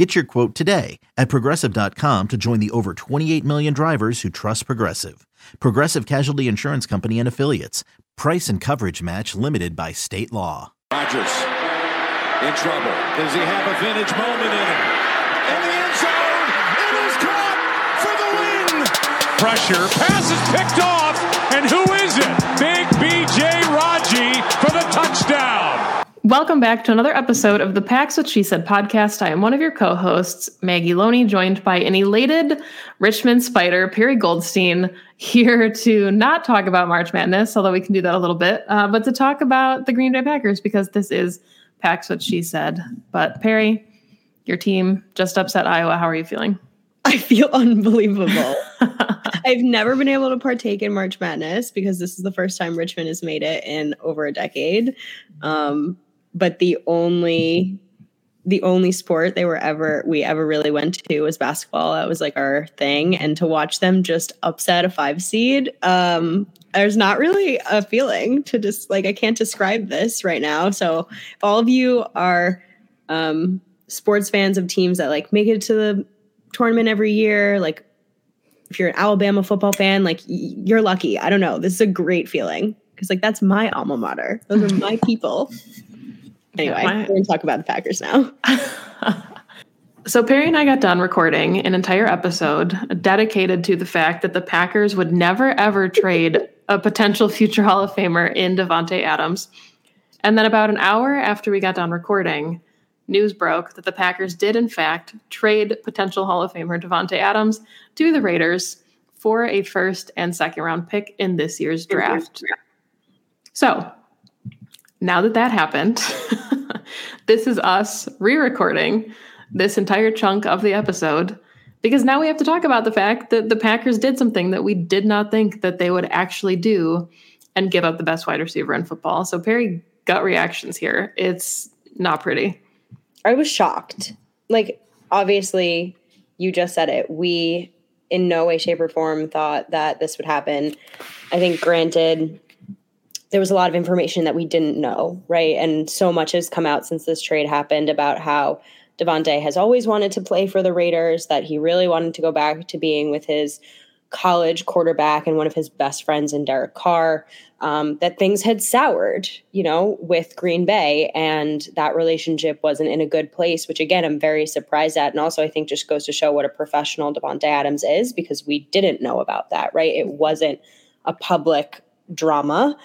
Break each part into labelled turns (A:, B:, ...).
A: Get your quote today at progressive.com to join the over 28 million drivers who trust Progressive. Progressive Casualty Insurance Company and Affiliates. Price and coverage match limited by state law.
B: Rodgers in trouble. Does he have a vintage moment in him? In the end zone, it is caught for the win.
C: Pressure, pass is picked off, and who is it? Big BJ
D: Welcome back to another episode of the Pack's What She Said podcast. I am one of your co-hosts, Maggie Loney, joined by an elated Richmond Spider, Perri Goldstein, here to not talk about March Madness, although we can do that a little bit, uh, but to talk about the Green Bay Packers because this is Pack's What She Said. But Perri, your team just upset Iowa. How are you feeling?
E: I feel unbelievable. I've never been able to partake in March Madness because this is the first time Richmond has made it in over a decade. Um, but the only the only sport they were ever we ever really went to was basketball. That was like our thing. And to watch them just upset a five seed, um, there's not really a feeling to just like I can't describe this right now. So if all of you are um sports fans of teams that like make it to the tournament every year, like if you're an Alabama football fan, like you're lucky. I don't know. This is a great feeling because like that's my alma mater. Those are my people. Anyway, my- we're going to talk about the Packers now.
D: so Perri and I got done recording an entire episode dedicated to the fact that the Packers would never ever trade a potential future Hall of Famer in Davante Adams. And then about an hour after we got done recording, news broke that the Packers did in fact trade potential Hall of Famer Davante Adams to the Raiders for a first and second round pick in this year's draft. So, now that that happened, this is us re recording this entire chunk of the episode because now we have to talk about the fact that the Packers did something that we did not think that they would actually do and give up the best wide receiver in football. So, Perri, gut reactions here. It's not pretty.
E: I was shocked. Like, obviously, you just said it. We, in no way, shape, or form, thought that this would happen. I think, granted, there was a lot of information that we didn't know, right? And so much has come out since this trade happened about how Davante has always wanted to play for the Raiders, that he really wanted to go back to being with his college quarterback and one of his best friends in Derek Carr, um, that things had soured, you know, with Green Bay, and that relationship wasn't in a good place, which again, I'm very surprised at. And also, I think just goes to show what a professional Davante Adams is because we didn't know about that, right? It wasn't a public drama.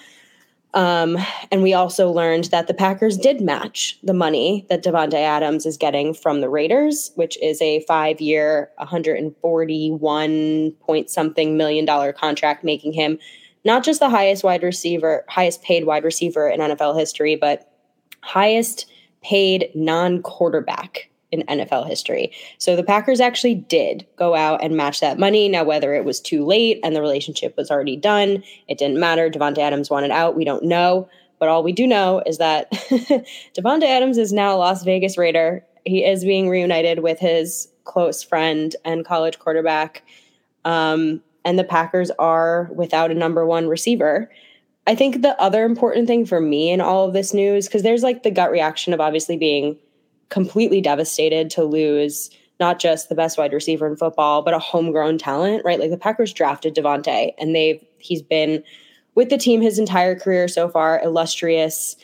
E: Um, and we also learned that the Packers did match the money that Davante Adams is getting from the Raiders, which is a five-year, 141 point something million dollar contract, making him not just the highest wide receiver, highest paid wide receiver in NFL history, but highest paid non-quarterback in NFL history. So the Packers actually did go out and match that money. Now, whether it was too late and the relationship was already done, it didn't matter. Davante Adams wanted out. We don't know. But all we do know is that Davante Adams is now a Las Vegas Raider. He is being reunited with his close friend and college quarterback. Um, and the Packers are without a number one receiver. I think the other important thing for me in all of this news, because there's like the gut reaction of obviously being completely devastated to lose not just the best wide receiver in football, but a homegrown talent, right? Like the Packers drafted Davante and they've he's been with the team his entire career so far, illustrious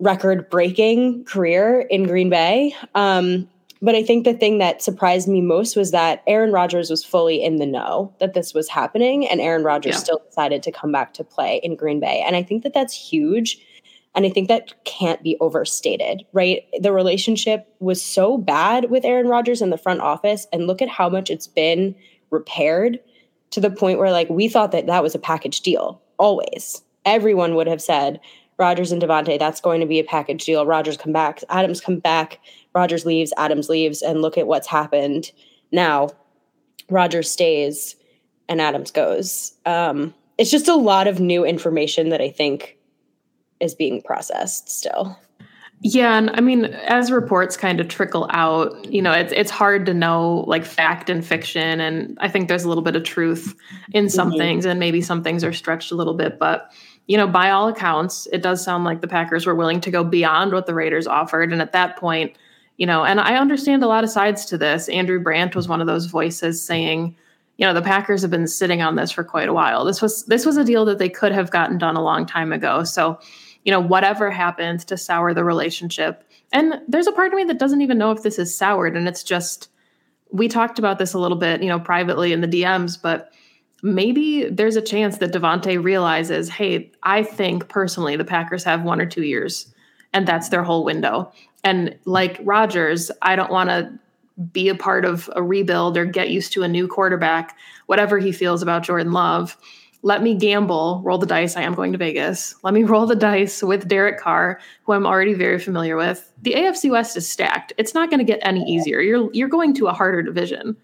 E: record breaking career in Green Bay. Um, but I think the thing that surprised me most was that Aaron Rodgers was fully in the know that this was happening, and Aaron Rodgers yeah. still decided to come back to play in Green Bay. And I think that that's huge and I think that can't be overstated, right? The relationship was so bad with Aaron Rodgers in the front office. And look at how much it's been repaired to the point where, like, we thought that that was a package deal always. Everyone would have said, Rodgers and Davante, that's going to be a package deal. Rodgers come back, Adams come back, Rodgers leaves, Adams leaves, and look at what's happened now. Rodgers stays and Adams goes. Um, it's just a lot of new information that I think is being processed still.
D: Yeah, and I mean, as reports kind of trickle out, you know, it's it's hard to know like fact and fiction, and I think there's a little bit of truth in some mm-hmm. things, and maybe some things are stretched a little bit. But you know, by all accounts, it does sound like the Packers were willing to go beyond what the Raiders offered, and at that point, you know, and I understand a lot of sides to this. Andrew Brandt was one of those voices saying, you know, the Packers have been sitting on this for quite a while. This was this was a deal that they could have gotten done a long time ago. So you know, whatever happens to sour the relationship. And there's a part of me that doesn't even know if this is soured. And it's just, we talked about this a little bit, you know, privately in the DMs, but maybe there's a chance that Davante realizes, hey, I think personally the Packers have one or two years, and that's their whole window. And like Rodgers, I don't want to be a part of a rebuild or get used to a new quarterback, whatever he feels about Jordan Love let me gamble, roll the dice. I am going to Vegas. Let me roll the dice with Derek Carr, who I'm already very familiar with. The AFC West is stacked. It's not going to get any easier. You're you're going to a harder division,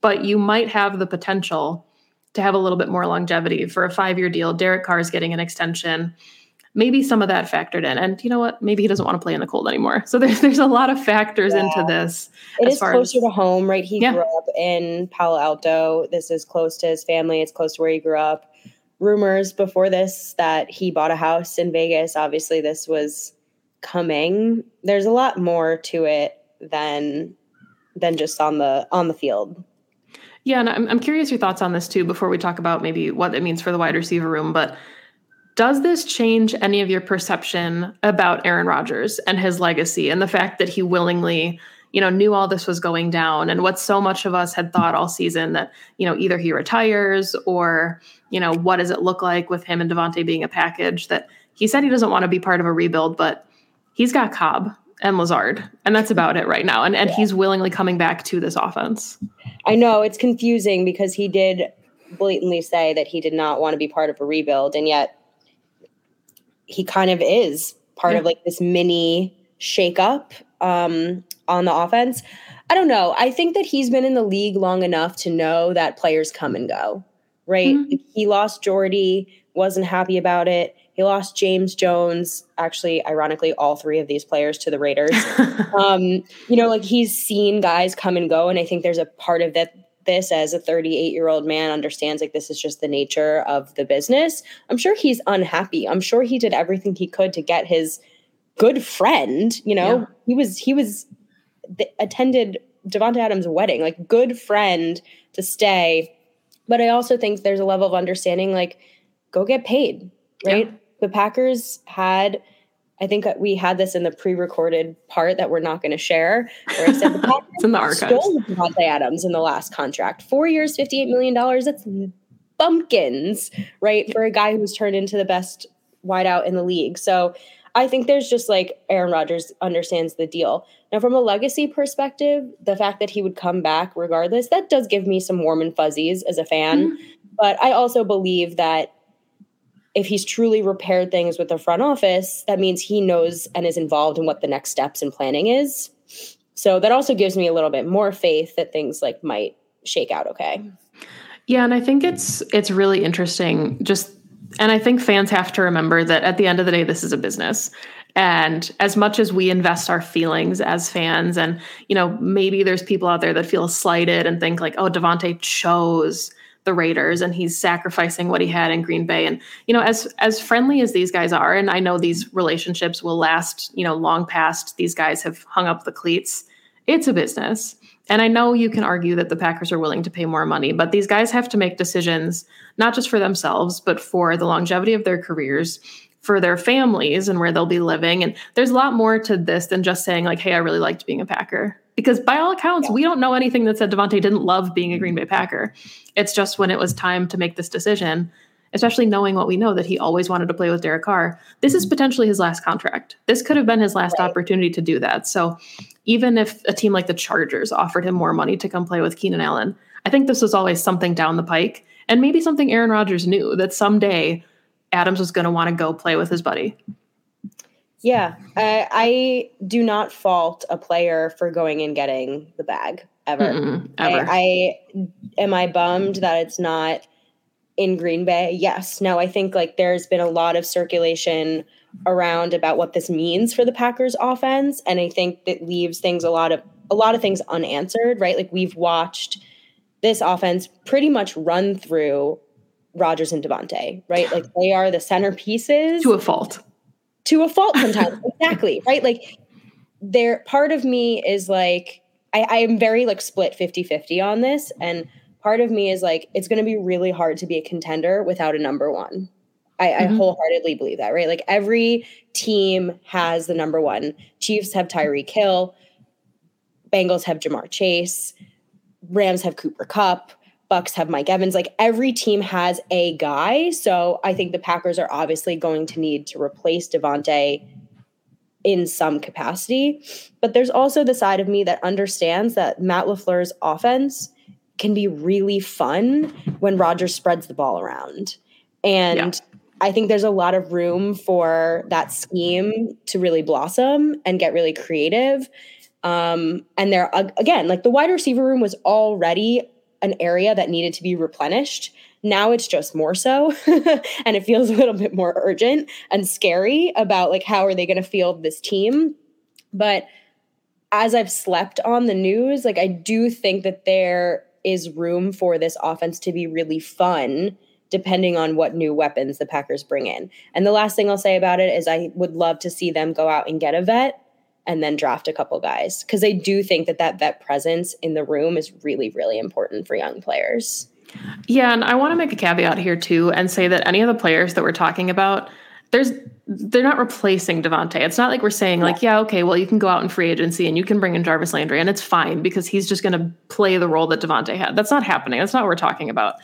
D: but you might have the potential to have a little bit more longevity for a five year deal. Derek Carr is getting an extension. Maybe some of that factored in. And you know what? Maybe he doesn't want to play in the cold anymore. So there's there's a lot of factors yeah. into this.
E: It is closer as, to home, right? He yeah. grew up in Palo Alto. This is close to his family. It's close to where he grew up rumors before this that he bought a house in Vegas. Obviously, this was coming. There's a lot more to it than than just on the on the field.
D: Yeah, and I'm I'm curious your thoughts on this too before we talk about maybe what it means for the wide receiver room, but does this change any of your perception about Aaron Rodgers and his legacy and the fact that he willingly you know, knew all this was going down and what so much of us had thought all season that, you know, either he retires or, you know, what does it look like with him and Davante being a package that he said he doesn't want to be part of a rebuild, but he's got Cobb and Lazard, and that's about it right now. And and yeah. he's willingly coming back to this offense.
E: I know it's confusing because he did blatantly say that he did not want to be part of a rebuild, and yet he kind of is part yeah. of like this mini shakeup. Um, on the offense. I don't know. I think that he's been in the league long enough to know that players come and go, right? Mm-hmm. He lost Jordy, wasn't happy about it. He lost James Jones, actually, ironically, all three of these players to the Raiders. um, you know, like he's seen guys come and go. And I think there's a part of that this as a 38 year old man understands like this is just the nature of the business. I'm sure he's unhappy. I'm sure he did everything he could to get his good friend, you know, yeah. he was, he was attended Davante Adams' wedding, like good friend to stay. But I also think there's a level of understanding, like go get paid, right? Yeah. The Packers had, I think we had this in the pre-recorded part that we're not going to share. Where I said the Packers
D: it's in the archives. stole
E: Davante Adams in the last contract, four years, fifty-eight million dollars. That's bumpkins, right? For a guy who's turned into the best wideout in the league. So I think there's just like Aaron Rodgers understands the deal. Now, from a legacy perspective, the fact that he would come back regardless, that does give me some warm and fuzzies as a fan. Mm-hmm. But I also believe that if he's truly repaired things with the front office, that means he knows and is involved in what the next steps in planning is. So that also gives me a little bit more faith that things like might shake out okay.
D: Yeah, and I think it's it's really interesting just and I think fans have to remember that at the end of the day, this is a business. And as much as we invest our feelings as fans, and you know, maybe there's people out there that feel slighted and think like, oh, Davante chose the Raiders and he's sacrificing what he had in Green Bay. And, you know, as as friendly as these guys are, and I know these relationships will last, you know, long past these guys have hung up the cleats, it's a business. And I know you can argue that the Packers are willing to pay more money, but these guys have to make decisions, not just for themselves, but for the longevity of their careers, for their families and where they'll be living. And there's a lot more to this than just saying, like, hey, I really liked being a Packer. Because by all accounts, we don't know anything that said Davante didn't love being a Green Bay mm-hmm. Packer. It's just when it was time to make this decision, especially knowing what we know that he always wanted to play with Derek Carr. This is mm-hmm. potentially his last contract. This could have been his last right. opportunity to do that. So even if a team like the Chargers offered him more money to come play with Keenan Allen, I think this was always something down the pike. And maybe something Aaron Rodgers knew that someday Adams was going to want to go play with his buddy.
E: Yeah, I, I, do not fault a player for going and getting the bag ever.
D: Mm-mm, ever.
E: I, I am I bummed that it's not in Green Bay? Yes. Now, I think like there's been a lot of circulation around about what this means for the Packers offense. And I think that leaves things a lot of a lot of things unanswered, right? Like we've watched this offense pretty much run through Rodgers and Davante, right? Like they are the centerpieces
D: to a fault.
E: To a fault sometimes. exactly. Right. Like there part of me is like I, I am very like split 50-50 on this. And part of me is like, it's gonna be really hard to be a contender without a number one. I, mm-hmm. I, wholeheartedly believe that, right? Like every team has the number one. Chiefs have Tyreek Hill, Bengals have Ja'Marr Chase, Rams have Cooper Kupp, Bucks have Mike Evans. Like every team has a guy. So I think the Packers are obviously going to need to replace Davante in some capacity. But there's also the side of me that understands that Matt LaFleur's offense can be really fun when Rodgers spreads the ball around. And yeah. I think there's a lot of room for that scheme to really blossom and get really creative. Um, and there, again, like the wide receiver room was already an area that needed to be replenished. Now it's just more so. and it feels a little bit more urgent and scary about like how are they going to field this team. But as I've slept on the news, like I do think that there is room for this offense to be really fun depending on what new weapons the Packers bring in. And the last thing I'll say about it is I would love to see them go out and get a vet and then draft a couple guys because I do think that that vet presence in the room is really really important for young players.
D: Yeah, and I want to make a caveat here too and say that any of the players that we're talking about there's they're not replacing Davante. It's not like we're saying like, yeah, okay, well, you can go out in free agency and you can bring in Jarvis Landry and it's fine because he's just going to play the role that Davante had. That's not happening. That's not what we're talking about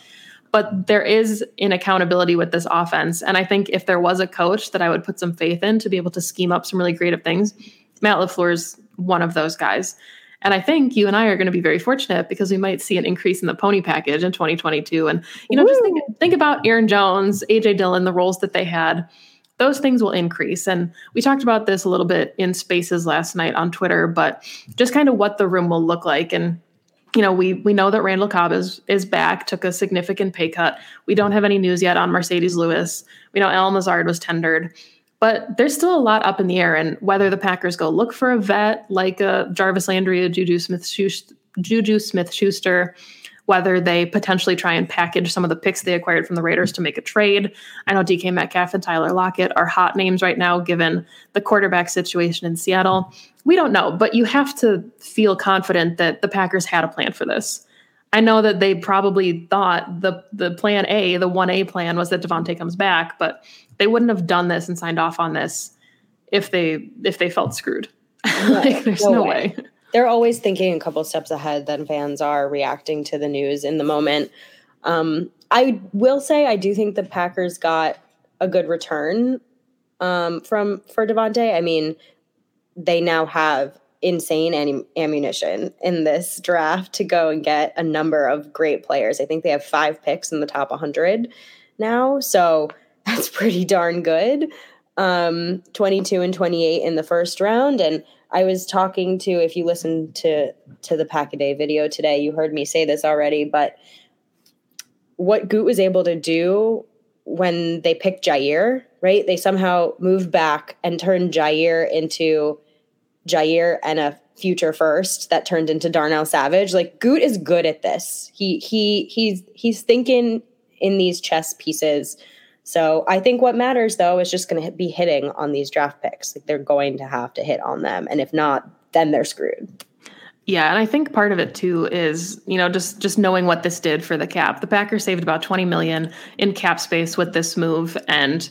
D: but there is an accountability with this offense. And I think if there was a coach that I would put some faith in to be able to scheme up some really creative things, Matt LaFleur is one of those guys. And I think you and I are going to be very fortunate because we might see an increase in the pony package in 2022. And, you know, Woo! just think, think about Aaron Jones, AJ Dillon, the roles that they had. Those things will increase. And we talked about this a little bit in spaces last night on Twitter, but just kind of what the room will look like. And you know, we we know that Randall Cobb is is back, took a significant pay cut. We don't have any news yet on Marcedes Lewis. We know Allen Lazard was tendered, but there's still a lot up in the air. And whether the Packers go look for a vet like a Jarvis Landry, a Juju Smith Juju Smith Schuster, whether they potentially try and package some of the picks they acquired from the Raiders to make a trade. I know DK Metcalf and Tyler Lockett are hot names right now, given the quarterback situation in Seattle. We don't know, but you have to feel confident that the Packers had a plan for this. I know that they probably thought the the plan A, the one A plan, was that Davante comes back, but they wouldn't have done this and signed off on this if they if they felt screwed. like, there's no, no way. way
E: they're always thinking a couple steps ahead than fans are reacting to the news in the moment. Um, I will say I do think the Packers got a good return um, from for Davante. I mean, they now have insane am- ammunition in this draft to go and get a number of great players. I think they have five picks in the top 100 now, so that's pretty darn good. Um, 22 and 28 in the first round, and I was talking to if you listened to to the pack a day video today, you heard me say this already, but what Gute was able to do when they picked Jaire, right? They somehow moved back and turned Jaire into Jaire and a future first that turned into Darnell Savage. Like Gute is good at this. He he he's he's thinking in these chess pieces so I think what matters though is just going to be hitting on these draft picks. Like they're going to have to hit on them, and if not, then they're screwed.
D: Yeah, and I think part of it too is, you know, just just knowing what this did for the cap. The Packers saved about 20 million in cap space with this move and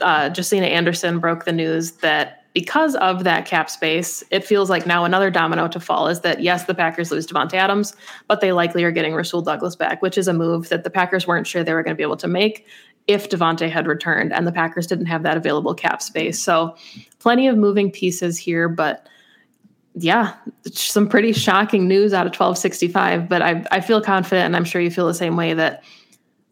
D: uh Josina Anderson broke the news that because of that cap space, it feels like now another domino to fall is that yes, the Packers lose Davante Adams, but they likely are getting Rasul Douglas back, which is a move that the Packers weren't sure they were going to be able to make if Davante had returned, and the Packers didn't have that available cap space. So, plenty of moving pieces here, but yeah, some pretty shocking news out of 1265. But I, I feel confident, and I'm sure you feel the same way that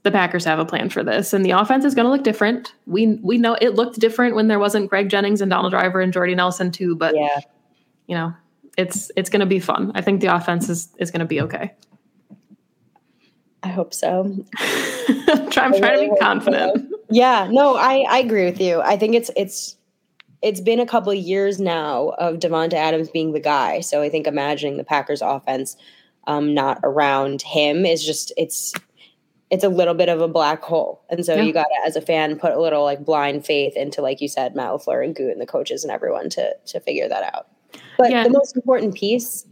D: the Packers have a plan for this, and the offense is going to look different. We we know it looked different when there wasn't Greg Jennings and Donald Driver and Jordy Nelson too, but yeah, you know, it's it's going to be fun. I think the offense is is going to be okay.
E: I hope so.
D: I'm trying, to be confident.
E: So. Yeah, no, I, I agree with you. I think it's it's it's been a couple of years now of Davante Adams being the guy. So I think imagining the Packers offense um, not around him is just it's it's a little bit of a black hole. And so yeah. you got to, as a fan, put a little like blind faith into, like you said, Matt LaFleur and Gute and the coaches and everyone to to figure that out. But yeah. the most important piece,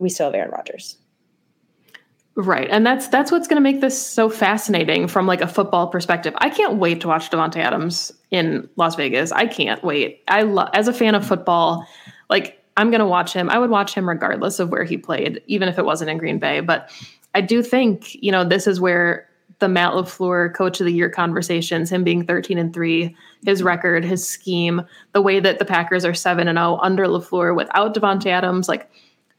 E: we still have Aaron Rodgers.
D: Right. And that's that's what's going to make this so fascinating from like a football perspective. I can't wait to watch Davante Adams in Las Vegas. I can't wait. I love as a fan of football, like I'm going to watch him. I would watch him regardless of where he played, even if it wasn't in Green Bay, but I do think, you know, this is where the Matt LaFleur coach of the year conversations, him being 13 and 3, his record, his scheme, the way that the Packers are 7 and 0 under LaFleur without Davante Adams, like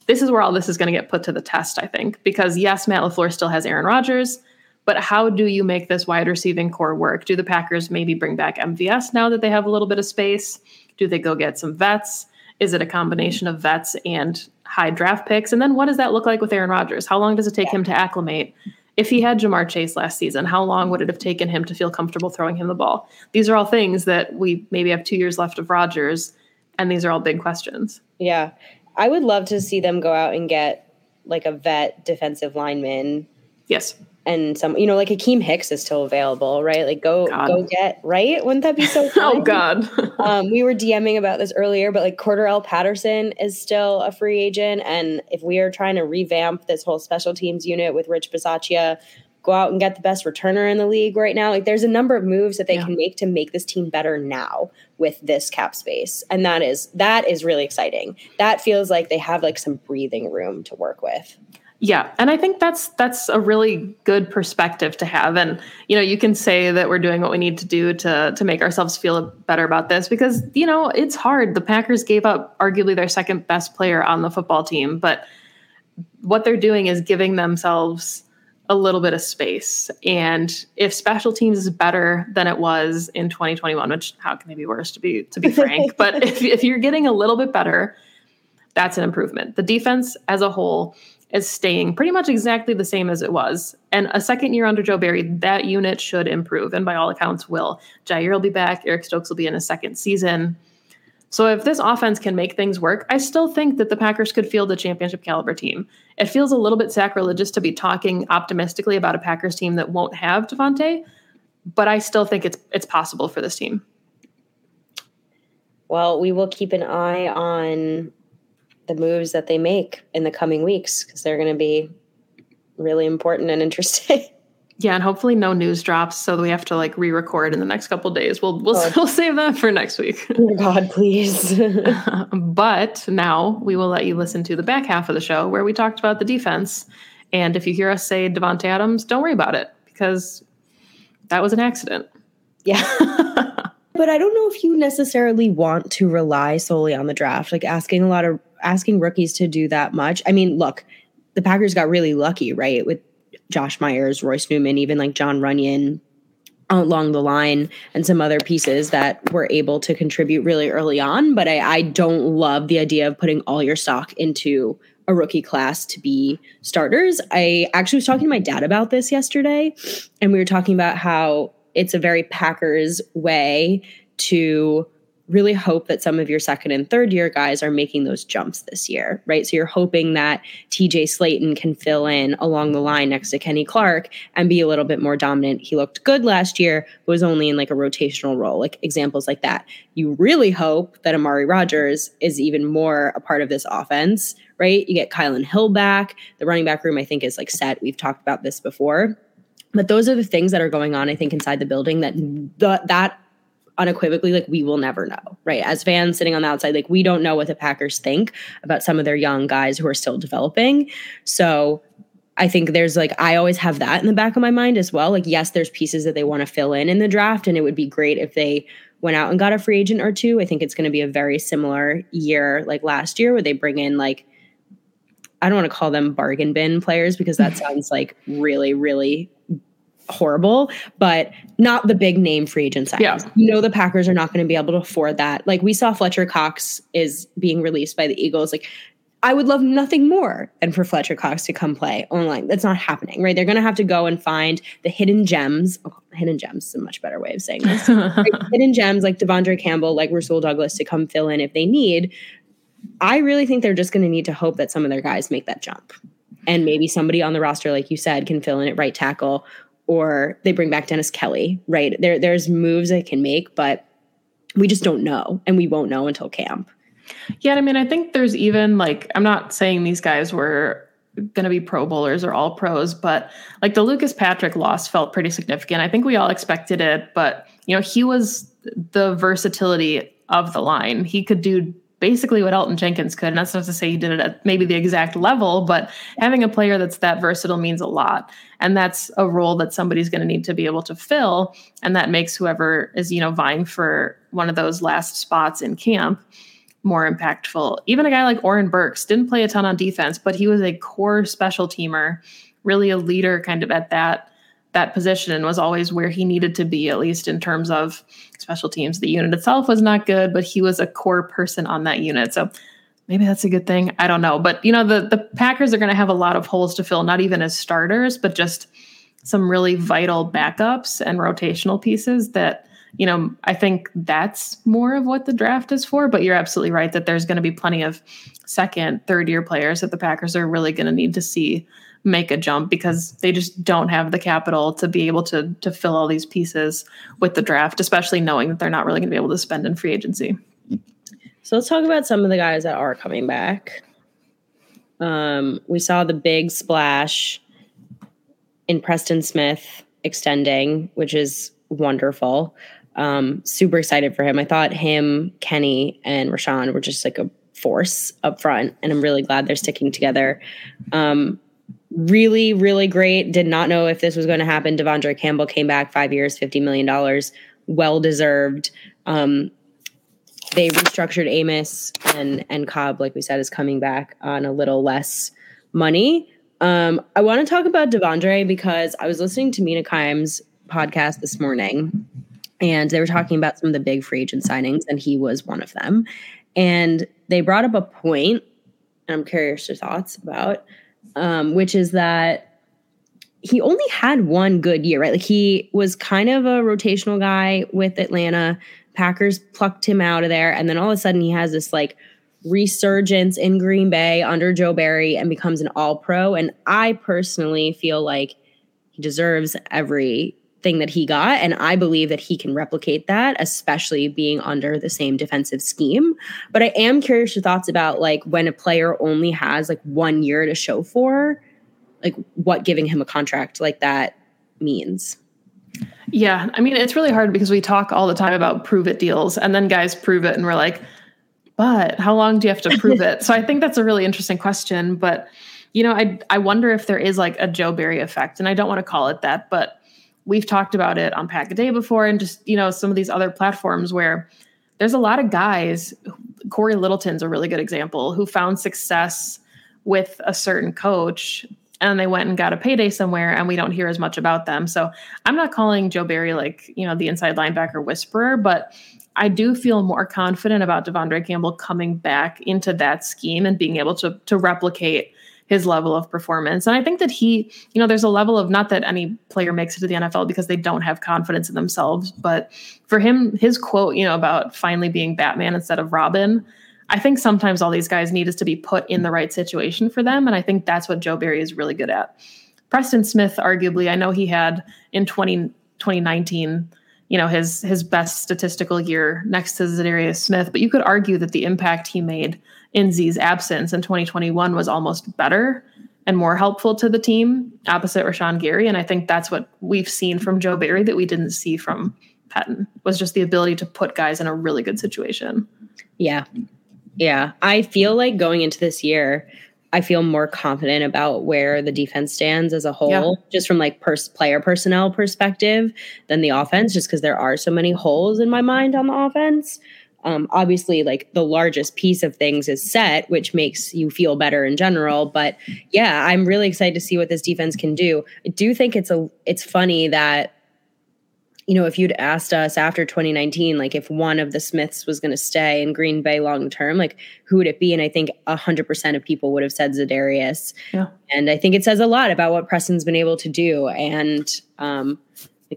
D: this is where all this is going to get put to the test, I think, because yes, Matt LaFleur still has Aaron Rodgers, but how do you make this wide receiving core work? Do the Packers maybe bring back MVS now that they have a little bit of space? Do they go get some vets? Is it a combination of vets and high draft picks? And then what does that look like with Aaron Rodgers? How long does it take him to acclimate? If he had Ja'Marr Chase last season, how long would it have taken him to feel comfortable throwing him the ball? These are all things that we maybe have two years left of Rodgers, and these are all big questions.
E: Yeah. I would love to see them go out and get like a vet defensive lineman.
D: Yes.
E: And some, you know, like Akiem Hicks is still available, right? Like go God. go get right. Wouldn't that be so?
D: Oh, oh God.
E: um, we were DMing about this earlier, but like Cordarrelle Patterson is still a free agent, and if we are trying to revamp this whole special teams unit with Rich Bisaccia, go out and get the best returner in the league right now. Like there's a number of moves that they yeah. can make to make this team better now with this cap space. And that is that is really exciting. That feels like they have like some breathing room to work with.
D: Yeah, and I think that's that's a really good perspective to have. And you know, you can say that we're doing what we need to do to to make ourselves feel better about this because you know it's hard. The Packers gave up arguably their second best player on the football team, but what they're doing is giving themselves a little bit of space. And if special teams is better than it was in 2021, which how can they be worse to be to be frank? but if, if you're getting a little bit better, that's an improvement. The defense as a whole is staying pretty much exactly the same as it was. And a second year under Joe Barry, that unit should improve. And by all accounts, will. Jaire will be back. Eric Stokes will be in a second season. So if this offense can make things work, I still think that the Packers could field a championship caliber team. It feels a little bit sacrilegious to be talking optimistically about a Packers team that won't have Davante, but I still think it's it's possible for this team.
E: Well, we will keep an eye on the moves that they make in the coming weeks because they're going to be really important and interesting.
D: Yeah, and hopefully no news drops, so we have to like re-record in the next couple days. We'll we'll, oh. we'll save that for next week.
E: Oh God, please.
D: but now we will let you listen to the back half of the show where we talked about the defense. And if you hear us say Davante Adams, don't worry about it because that was an accident.
E: Yeah. but I don't know if you necessarily want to rely solely on the draft, like asking a lot of asking rookies to do that much. I mean, look, the Packers got really lucky, right, with Josh Myers, Royce Newman, even like Jon Runyan along the line and some other pieces that were able to contribute really early on. But I, I don't love the idea of putting all your stock into a rookie class to be starters. I actually was talking to my dad about this yesterday, and we were talking about how it's a very Packers way to really hope that some of your second and third year guys are making those jumps this year, right? So you're hoping that TJ Slaton can fill in along the line next to Kenny Clark and be a little bit more dominant. He looked good last year, but was only in like a rotational role, like examples like that. You really hope that Amari Rodgers is even more a part of this offense, right? You get Kylin Hill back. The running back room, I think, is like set. We've talked about this before. But those are the things that are going on, I think, inside the building that the, that unequivocally like we will never know right as fans sitting on the outside like we don't know what the packers think about some of their young guys who are still developing so I think there's like I always have that in the back of my mind as well. Like yes, there's pieces that they want to fill in in the draft and it would be great if they went out and got a free agent or two. I think it's going to be a very similar year like last year where they bring in like I don't want to call them bargain bin players because that sounds like really really horrible, but not the big name free agent signings. Yeah. You know the Packers are not going to be able to afford that. Like we saw Fletcher Cox is being released by the Eagles. Like I would love nothing more than for Fletcher Cox to come play online. That's not happening, right? They're going to have to go and find the hidden gems. Oh, hidden gems is a much better way of saying this. Hidden gems like De'Vondre Campbell, like Rasul Douglas to come fill in if they need. I really think they're just going to need to hope that some of their guys make that jump. And maybe somebody on the roster, like you said, can fill in at right tackle, or they bring back Dennis Kelly, right? There, there's moves they can make, but we just don't know. And we won't know until camp.
D: Yeah, I mean, I think there's even like I'm not saying these guys were going to be pro bowlers or all pros, but like the Lucas Patrick loss felt pretty significant. I think we all expected it, but you know, he was the versatility of the line. He could do basically what Elgton Jenkins could. And that's not to say he did it at maybe the exact level, but having a player that's that versatile means a lot. And that's a role that somebody's going to need to be able to fill. And that makes whoever is, you know, vying for one of those last spots in camp more impactful. Even a guy like Oren Burks didn't play a ton on defense, but he was a core special teamer, really a leader kind of at that that position and was always where he needed to be at least in terms of special teams. The unit itself was not good, but he was a core person on that unit. So maybe that's a good thing. I don't know, but you know the the Packers are going to have a lot of holes to fill, not even as starters, but just some really vital backups and rotational pieces that you know, I think that's more of what the draft is for. But you're absolutely right that there's going to be plenty of second, third year players that the Packers are really going to need to see make a jump because they just don't have the capital to be able to to fill all these pieces with the draft, especially knowing that they're not really going to be able to spend in free agency.
E: So let's talk about some of the guys that are coming back. Um, we saw the big splash in Preston Smith extending, which is wonderful. Um, super excited for him. I thought him, Kenny, and Rashan were just like a force up front, and I'm really glad they're sticking together. Um, really, really great. Did not know if this was going to happen. De'Vondre Campbell came back five years, $50 million. Well deserved. Um, they restructured Amos and and Cobb, like we said, is coming back on a little less money. Um, I want to talk about De'Vondre because I was listening to Mina Kimes podcast this morning and they were talking about some of the big free agent signings, and he was one of them. And they brought up a point, and I'm curious your thoughts about, um, which is that he only had one good year, right? Like he was kind of a rotational guy with Atlanta. Packers plucked him out of there, and then all of a sudden he has this like resurgence in Green Bay under Joe Barry and becomes an all pro. And I personally feel like he deserves every thing that he got. And I believe that he can replicate that, especially being under the same defensive scheme. But I am curious your thoughts about like when a player only has like one year to show for, like what giving him a contract like that means.
D: Yeah. I mean, it's really hard because we talk all the time about prove it deals and then guys prove it and we're like, but how long do you have to prove it? So I think that's a really interesting question. But you know, I I wonder if there is like a Joe Barry effect, and I don't want to call it that, but we've talked about it on Pack a Day before and just, you know, some of these other platforms where there's a lot of guys, Cory Littleton's a really good example, who found success with a certain coach and they went and got a payday somewhere and we don't hear as much about them. So I'm not calling Joe Barry like, you know, the inside linebacker whisperer, but I do feel more confident about De'Vondre Campbell coming back into that scheme and being able to to replicate his level of performance. And I think that he, you know, there's a level of not that any player makes it to the NFL because they don't have confidence in themselves, but for him, his quote, you know, about finally being Batman instead of Robin, I think sometimes all these guys need is to be put in the right situation for them. And I think that's what Joe Barry is really good at. Preston Smith, arguably, I know he had in 20, 2019 you know his his best statistical year next to Za'Darius Smith, but you could argue that the impact he made in Z's absence in 2021 was almost better and more helpful to the team opposite Rashan Gary. And I think that's what we've seen from Joe Barry that we didn't see from Pettine was just the ability to put guys in a really good situation.
E: Yeah. Yeah. I feel like going into this year, I feel more confident about where the defense stands as a whole, yeah. just from like pers- player personnel perspective than the offense, just because there are so many holes in my mind on the offense. Um, obviously, like the largest piece of things is set, which makes you feel better in general. But yeah, I'm really excited to see what this defense can do. I do think it's a it's funny that you know, if you'd asked us after 2019, like if one of the Smiths was going to stay in Green Bay long term, like who would it be? And I think 100% of people would have said Za'Darius.
D: Yeah.
E: And I think it says a lot about what Preston's been able to do and um,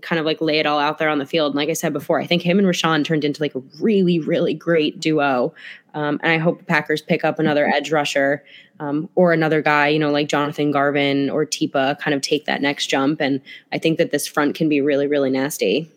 E: kind of like lay it all out there on the field. And like I said before, I think him and Rashan turned into like a really, really great duo. Um, and I hope the Packers pick up another edge rusher um, or another guy, you know, like Jonathan Garvin or Tipa, kind of take that next jump. And I think that this front can be really, really nasty.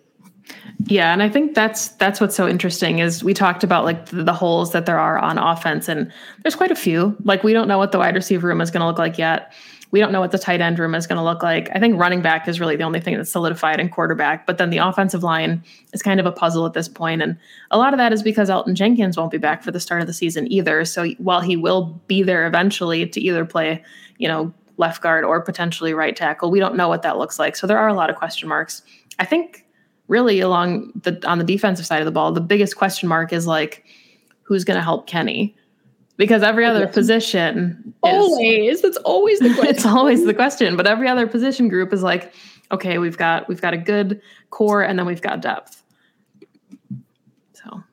D: Yeah, and I think that's that's what's so interesting is we talked about like the, the, holes that there are on offense, and there's quite a few. Like we don't know what the wide receiver room is going to look like yet. We don't know what the tight end room is going to look like. I think running back is really the only thing that's solidified in quarterback, but then the offensive line is kind of a puzzle at this point, and a lot of that is because Elgton Jenkins won't be back for the start of the season either. So while he will be there eventually to either play, you know, left guard or potentially right tackle, we don't know what that looks like. So there are a lot of question marks. I think really along the on the defensive side of the ball, the biggest question mark is like who's going to help Kenny because every other position
E: always. That's always the question.
D: it's always the question but every other position group is like okay we've got we've got a good core and then we've got depth. So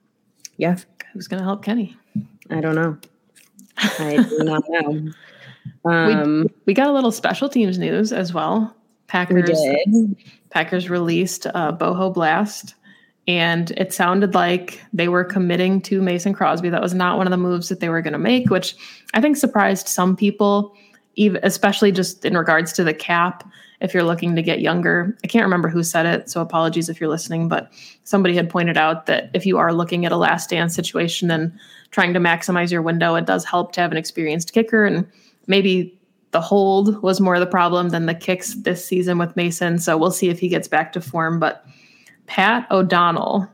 E: yeah.
D: who's going to help kenny?
E: I don't know. I do not know. Um,
D: we, we got a little special teams news as well. Packers packers released uh, boho blast and it sounded like they were committing to Mason Crosby. That was not one of the moves that they were going to make, which I think surprised some people, even especially just in regards to the cap. If you're looking to get younger, I can't remember who said it, so apologies if you're listening, but somebody had pointed out that if you are looking at a last dance situation and trying to maximize your window, it does help to have an experienced kicker. And maybe the hold was more the problem than the kicks this season with Mason. So we'll see if he gets back to form. But Pat O'Donnell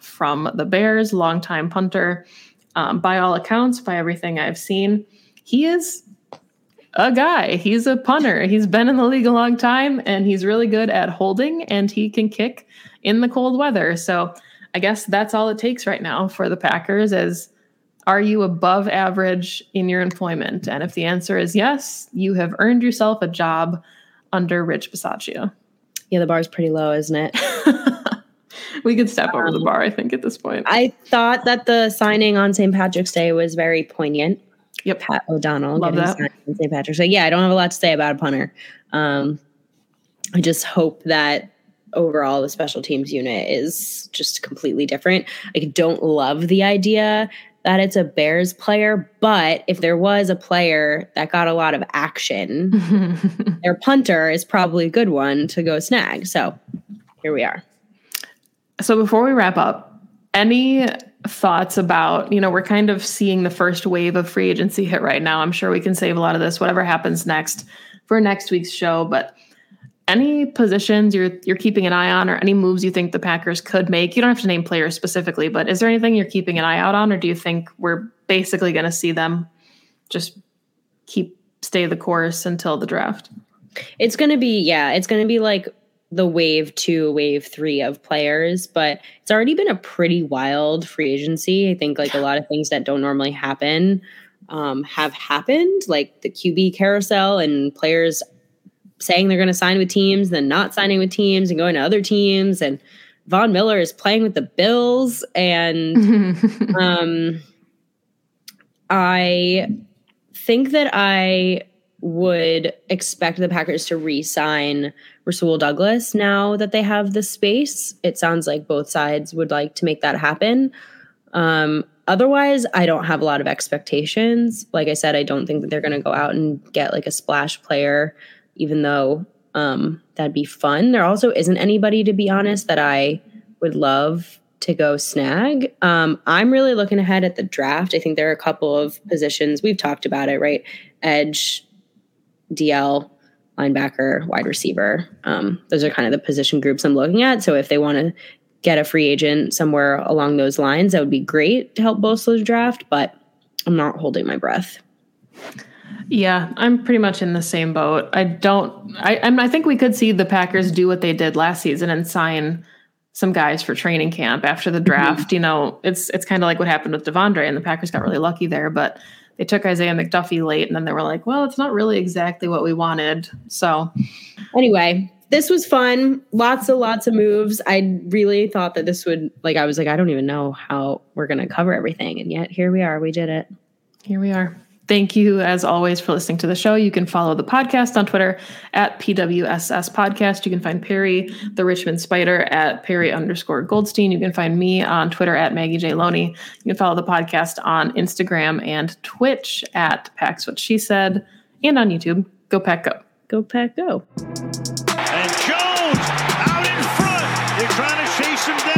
D: from the Bears, longtime punter. Um, by all accounts, by everything I've seen, he is a guy. He's a punter. He's been in the league a long time and he's really good at holding and he can kick in the cold weather. So I guess that's all it takes right now for the Packers is are you above average in your employment? And if the answer is yes, you have earned yourself a job under Rich Bisaccia.
E: Yeah, the bar is pretty low, isn't it?
D: we could step over the bar, I think, at this point.
E: I thought that the signing on St. Patrick's Day was very poignant.
D: Yep.
E: Pat O'Donnell.
D: Love that.
E: On St. Patrick's Day. Yeah, I don't have a lot to say about a punter. Um, I just hope that overall the special teams unit is just completely different. I don't love the idea that it's a Bears player, but if there was a player that got a lot of action, their punter is probably a good one to go snag. So here we are.
D: So before we wrap up, any thoughts about, you know, we're kind of seeing the first wave of free agency hit right now. I'm sure we can save a lot of this, whatever happens next for next week's show. But any positions you're you're keeping an eye on or any moves you think the Packers could make? You don't have to name players specifically, but is there anything you're keeping an eye out on, or do you think we're basically going to see them just keep stay the course until the draft?
E: It's going to be yeah, it's going to be like the wave two, wave three of players, but it's already been a pretty wild free agency. I think like a lot of things that don't normally happen um, have happened, like the QB carousel and players saying they're going to sign with teams, then not signing with teams and going to other teams. And Von Miller is playing with the Bills. And um, I think that I would expect the Packers to re sign Rasul Douglas now that they have the space. It sounds like both sides would like to make that happen. Um, otherwise, I don't have a lot of expectations. Like I said, I don't think that they're going to go out and get like a splash player even though um, that'd be fun. There also isn't anybody, to be honest, that I would love to go snag. Um, I'm really looking ahead at the draft. I think there are a couple of positions. We've talked about it, right? Edge, DL, linebacker, wide receiver. Um, those are kind of the position groups I'm looking at. So if they want to get a free agent somewhere along those lines, that would be great to help bolster the draft, but I'm not holding my breath.
D: Yeah, I'm pretty much in the same boat. I don't. I I think we could see the Packers do what they did last season and sign some guys for training camp after the draft. Mm-hmm. You know, it's it's kind of like what happened with De'Vondre, and the Packers got really lucky there. But they took Isaiah McDuffie late, and then they were like, "Well, it's not really exactly what we wanted." So,
E: anyway, this was fun. Lots of lots of moves. I really thought that this would like I was like I don't even know how we're going to cover everything and yet here we are. We did it.
D: Here we are. Thank you, as always, for listening to the show. You can follow the podcast on Twitter at PWSS Podcast. You can find Perri, the Richmond Spider, at Perri underscore Goldstein. You can find me on Twitter at Maggie J. Loney. You can follow the podcast on Instagram and Twitch at Pack's What She Said and on YouTube. Go Pack Go.
E: Go Pack Go.
A: And Jones out in front. They're trying to chase him down.